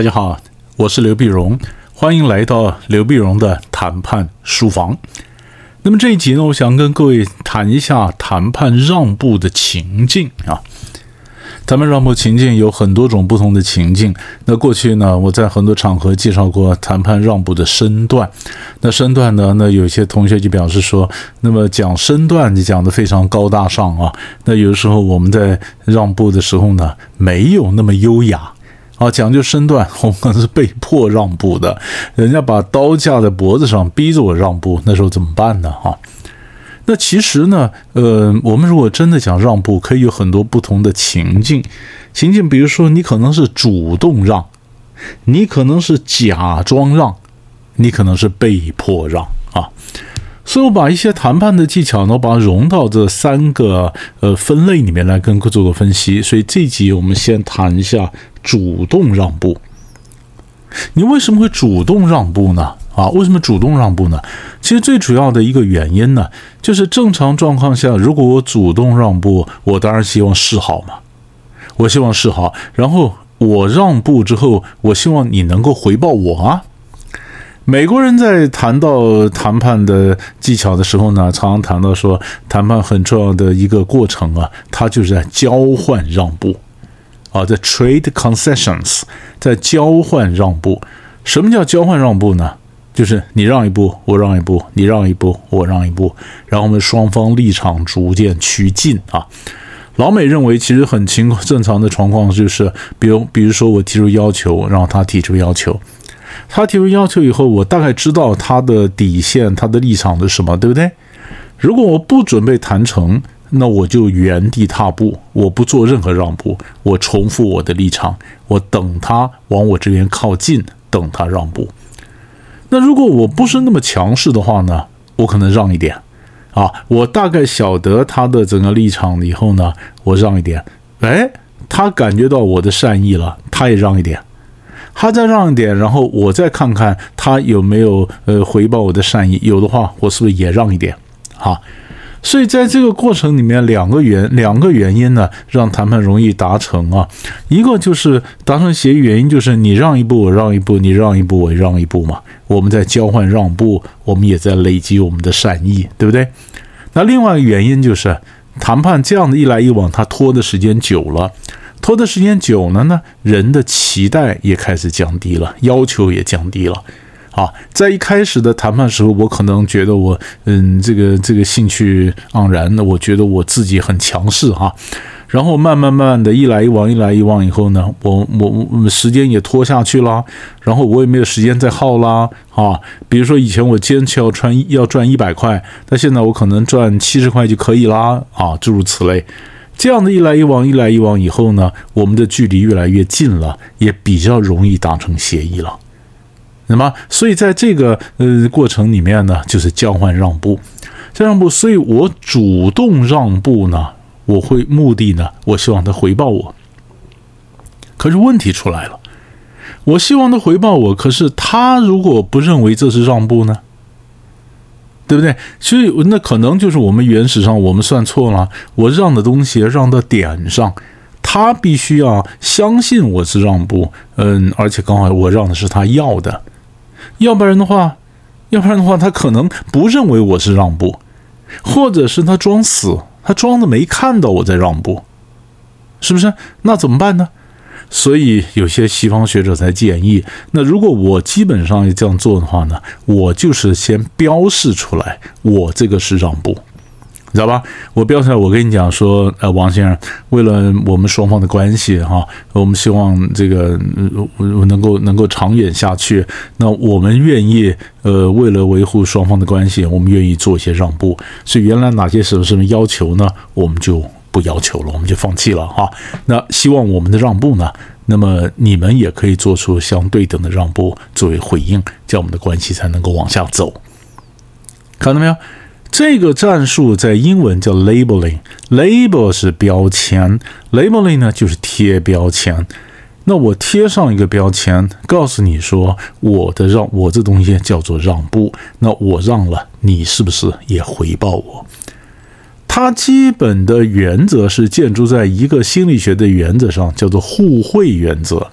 大家好，我是刘碧荣，欢迎来到刘碧荣的谈判书房。那么这一集呢，我想跟各位谈一下谈判让步的情境啊。谈判让步情境有很多种不同的情境。那过去呢，我在很多场合介绍过谈判让步的身段。那身段呢，那有些同学就表示说，那么讲身段你讲的非常高大上啊。那有的时候我们在让步的时候呢，没有那么优雅。啊，讲究身段，我们是被迫让步的，人家把刀架在脖子上，逼着我让步，那时候怎么办呢？哈，那其实呢，呃，我们如果真的想让步，可以有很多不同的情境，情境，比如说你可能是主动让，你可能是假装让，你可能是被迫让啊。所以，我把一些谈判的技巧呢，把它融到这三个呃分类里面来，跟各位做个分析。所以这集我们先谈一下主动让步。你为什么会主动让步呢？啊，为什么主动让步呢？其实最主要的一个原因呢，就是正常状况下，如果我主动让步，我当然希望示好嘛，我希望示好，然后我让步之后，我希望你能够回报我啊。美国人在谈到谈判的技巧的时候呢，常常谈到说，谈判很重要的一个过程啊，它就是在交换让步啊，在 trade concessions，在交换让步。什么叫交换让步呢？就是你让一步，我让一步；你让一步，我让一步，然后我们双方立场逐渐趋近啊。老美认为，其实很情正常的状况就是，比如，比如说我提出要求，然后他提出要求。他提出要求以后，我大概知道他的底线、他的立场是什么，对不对？如果我不准备谈成，那我就原地踏步，我不做任何让步，我重复我的立场，我等他往我这边靠近，等他让步。那如果我不是那么强势的话呢？我可能让一点啊，我大概晓得他的整个立场以后呢，我让一点。哎，他感觉到我的善意了，他也让一点。他再让一点，然后我再看看他有没有呃回报我的善意，有的话，我是不是也让一点？好，所以在这个过程里面，两个原两个原因呢，让谈判容易达成啊。一个就是达成协议原因，就是你让一步，我让一步，你让一步，我让一步嘛。我们在交换让步，我们也在累积我们的善意，对不对？那另外一个原因就是谈判这样的一来一往，它拖的时间久了。拖的时间久了呢，人的期待也开始降低了，要求也降低了。啊，在一开始的谈判时候，我可能觉得我，嗯，这个这个兴趣盎然的，我觉得我自己很强势哈。然后慢慢慢慢的一来一往，一来一往以后呢，我我我时间也拖下去了，然后我也没有时间再耗啦。啊，比如说以前我坚持要穿要赚一百块，那现在我可能赚七十块就可以啦。啊，诸如此类。这样的一来一往，一来一往以后呢，我们的距离越来越近了，也比较容易达成协议了。那么，所以在这个呃过程里面呢，就是交换让步，这让步。所以我主动让步呢，我会目的呢，我希望他回报我。可是问题出来了，我希望他回报我，可是他如果不认为这是让步呢？对不对？所以那可能就是我们原始上我们算错了。我让的东西让到点上，他必须要相信我是让步，嗯，而且刚好我让的是他要的，要不然的话，要不然的话，他可能不认为我是让步，或者是他装死，他装的没看到我在让步，是不是？那怎么办呢？所以有些西方学者才建议，那如果我基本上这样做的话呢，我就是先标示出来，我这个是让步，知道吧？我标出来，我跟你讲说，呃，王先生，为了我们双方的关系哈，我们希望这个能够能够长远下去，那我们愿意呃，为了维护双方的关系，我们愿意做一些让步。所以原来哪些什么什么要求呢？我们就。不要求了，我们就放弃了哈。那希望我们的让步呢？那么你们也可以做出相对等的让步作为回应，这样我们的关系才能够往下走。看到没有？这个战术在英文叫 labeling，label 是标签，labeling 呢就是贴标签。那我贴上一个标签，告诉你说我的让，我这东西叫做让步。那我让了，你是不是也回报我？它基本的原则是建筑在一个心理学的原则上，叫做互惠原则。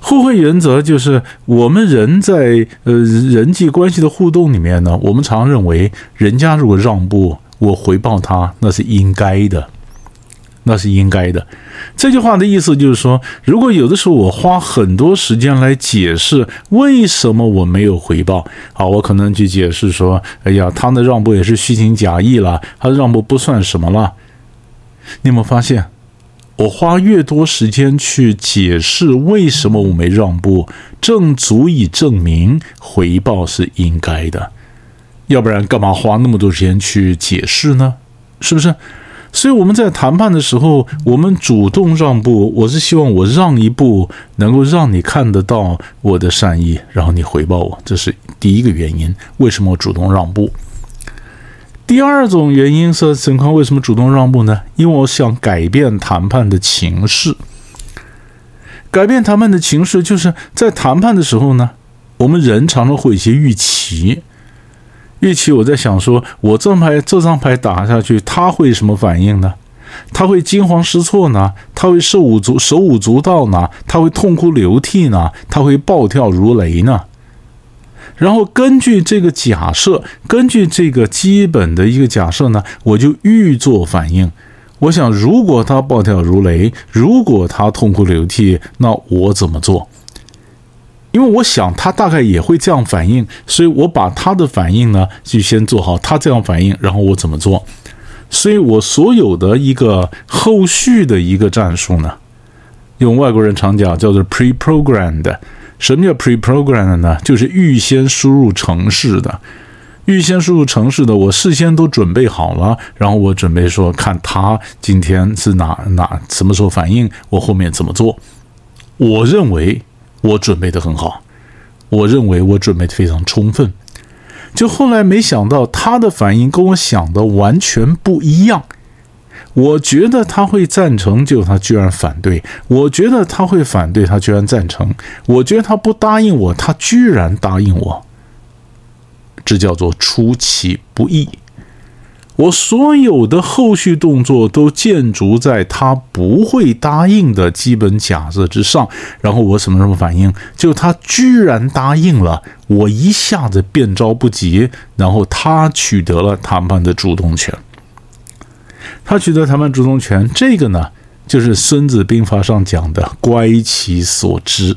互惠原则就是我们人在呃人际关系的互动里面呢，我们常认为人家如果让步，我回报他那是应该的，那是应该的。这句话的意思就是说，如果有的时候我花很多时间来解释为什么我没有回报，好，我可能去解释说，哎呀，他的让步也是虚情假意了，他的让步不算什么了。你有没有发现？我花越多时间去解释为什么我没让步，正足以证明回报是应该的，要不然干嘛花那么多时间去解释呢？是不是？所以我们在谈判的时候，我们主动让步，我是希望我让一步能够让你看得到我的善意，然后你回报我，这是第一个原因。为什么我主动让步？第二种原因是陈康为什么主动让步呢？因为我想改变谈判的情势。改变谈判的情势，就是在谈判的时候呢，我们人常常会有一些预期。预期我在想说，我这牌这张牌打下去，他会什么反应呢？他会惊慌失措呢？他会手舞足手舞足蹈呢？他会痛哭流涕呢？他会暴跳如雷呢？然后根据这个假设，根据这个基本的一个假设呢，我就预做反应。我想，如果他暴跳如雷，如果他痛哭流涕，那我怎么做？因为我想他大概也会这样反应，所以我把他的反应呢就先做好。他这样反应，然后我怎么做？所以我所有的一个后续的一个战术呢，用外国人常讲叫做 pre-programmed。什么叫 pre-programmed 呢？就是预先输入程式的，预先输入程式的，我事先都准备好了，然后我准备说，看他今天是哪哪什么时候反应，我后面怎么做？我认为我准备的很好，我认为我准备的非常充分，就后来没想到他的反应跟我想的完全不一样。我觉得他会赞成，就他居然反对；我觉得他会反对，他居然赞成；我觉得他不答应我，他居然答应我。这叫做出其不意。我所有的后续动作都建筑在他不会答应的基本假设之上，然后我什么什么反应？就他居然答应了，我一下子变招不及，然后他取得了谈判的主动权。他取得谈判主动权，这个呢，就是《孙子兵法》上讲的“乖其所知”。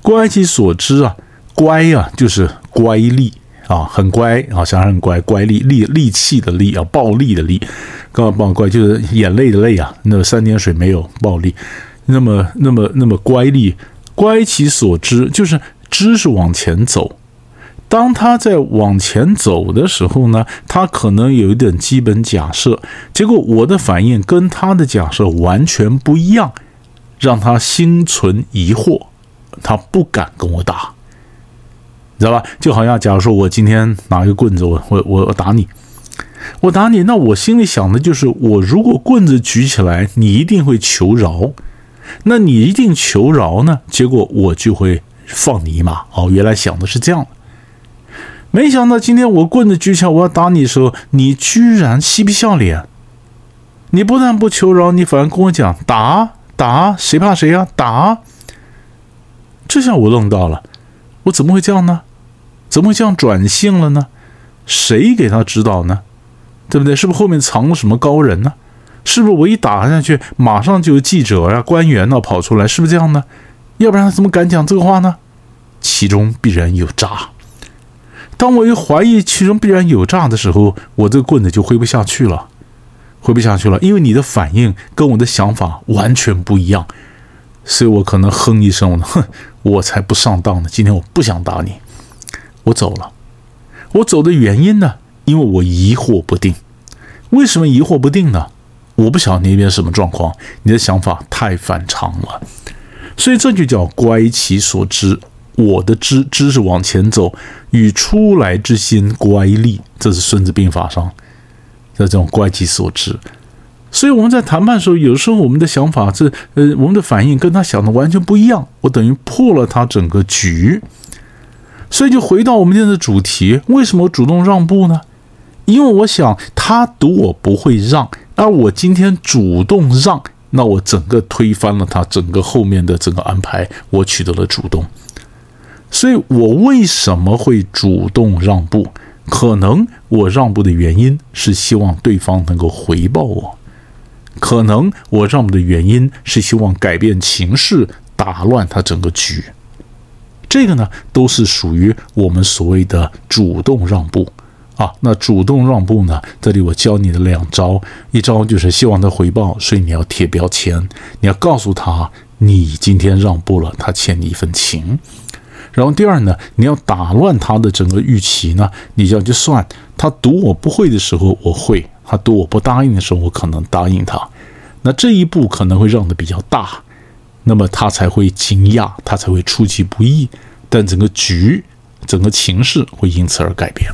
乖其所知啊，乖啊，就是乖戾啊，很乖啊，小孩很乖，乖戾，戾戾气的戾啊，暴力的戾，刚刚暴乖就是眼泪的泪啊，那三点水没有暴力，那么那么那么乖戾，乖其所知，就是知是往前走。当他在往前走的时候呢，他可能有一点基本假设，结果我的反应跟他的假设完全不一样，让他心存疑惑，他不敢跟我打，你知道吧？就好像假如说我今天拿一个棍子，我我我打你，我打你，那我心里想的就是，我如果棍子举起来，你一定会求饶，那你一定求饶呢，结果我就会放你一马。哦，原来想的是这样。没想到今天我棍子举起来，我要打你的时候，你居然嬉皮笑脸。你不但不求饶，你反而跟我讲打打，谁怕谁呀？打！这下我愣到了，我怎么会这样呢？怎么会这样转性了呢？谁给他指导呢？对不对？是不是后面藏了什么高人呢？是不是我一打下去，马上就有记者呀、官员呢跑出来？是不是这样呢？要不然他怎么敢讲这个话呢？其中必然有诈。当我一怀疑其中必然有诈的时候，我这个棍子就挥不下去了，挥不下去了，因为你的反应跟我的想法完全不一样，所以我可能哼一声，哼，我才不上当呢。今天我不想打你，我走了。我走的原因呢？因为我疑惑不定。为什么疑惑不定呢？我不晓得你那边什么状况，你的想法太反常了，所以这就叫乖其所知。我的知知识往前走，与出来之心乖戾，这是《孙子兵法》上的这种乖其所知。所以我们在谈判的时候，有时候我们的想法是，呃，我们的反应跟他想的完全不一样，我等于破了他整个局。所以就回到我们今天的主题：为什么主动让步呢？因为我想他赌我不会让，而我今天主动让，那我整个推翻了他整个后面的整个安排，我取得了主动。所以我为什么会主动让步？可能我让步的原因是希望对方能够回报我，可能我让步的原因是希望改变情势，打乱他整个局。这个呢，都是属于我们所谓的主动让步啊。那主动让步呢，这里我教你的两招，一招就是希望他回报，所以你要贴标签，你要告诉他你今天让步了，他欠你一份情。然后第二呢，你要打乱他的整个预期呢，你就要去算他赌我不会的时候我会，他赌我不答应的时候我可能答应他，那这一步可能会让的比较大，那么他才会惊讶，他才会出其不意，但整个局、整个情势会因此而改变。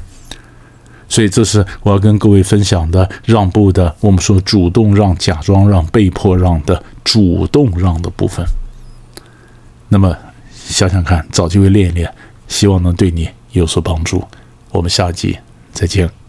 所以这是我要跟各位分享的让步的，我们说主动让、假装让、被迫让的主动让的部分。那么。想想看，找机会练一练，希望能对你有所帮助。我们下集再见。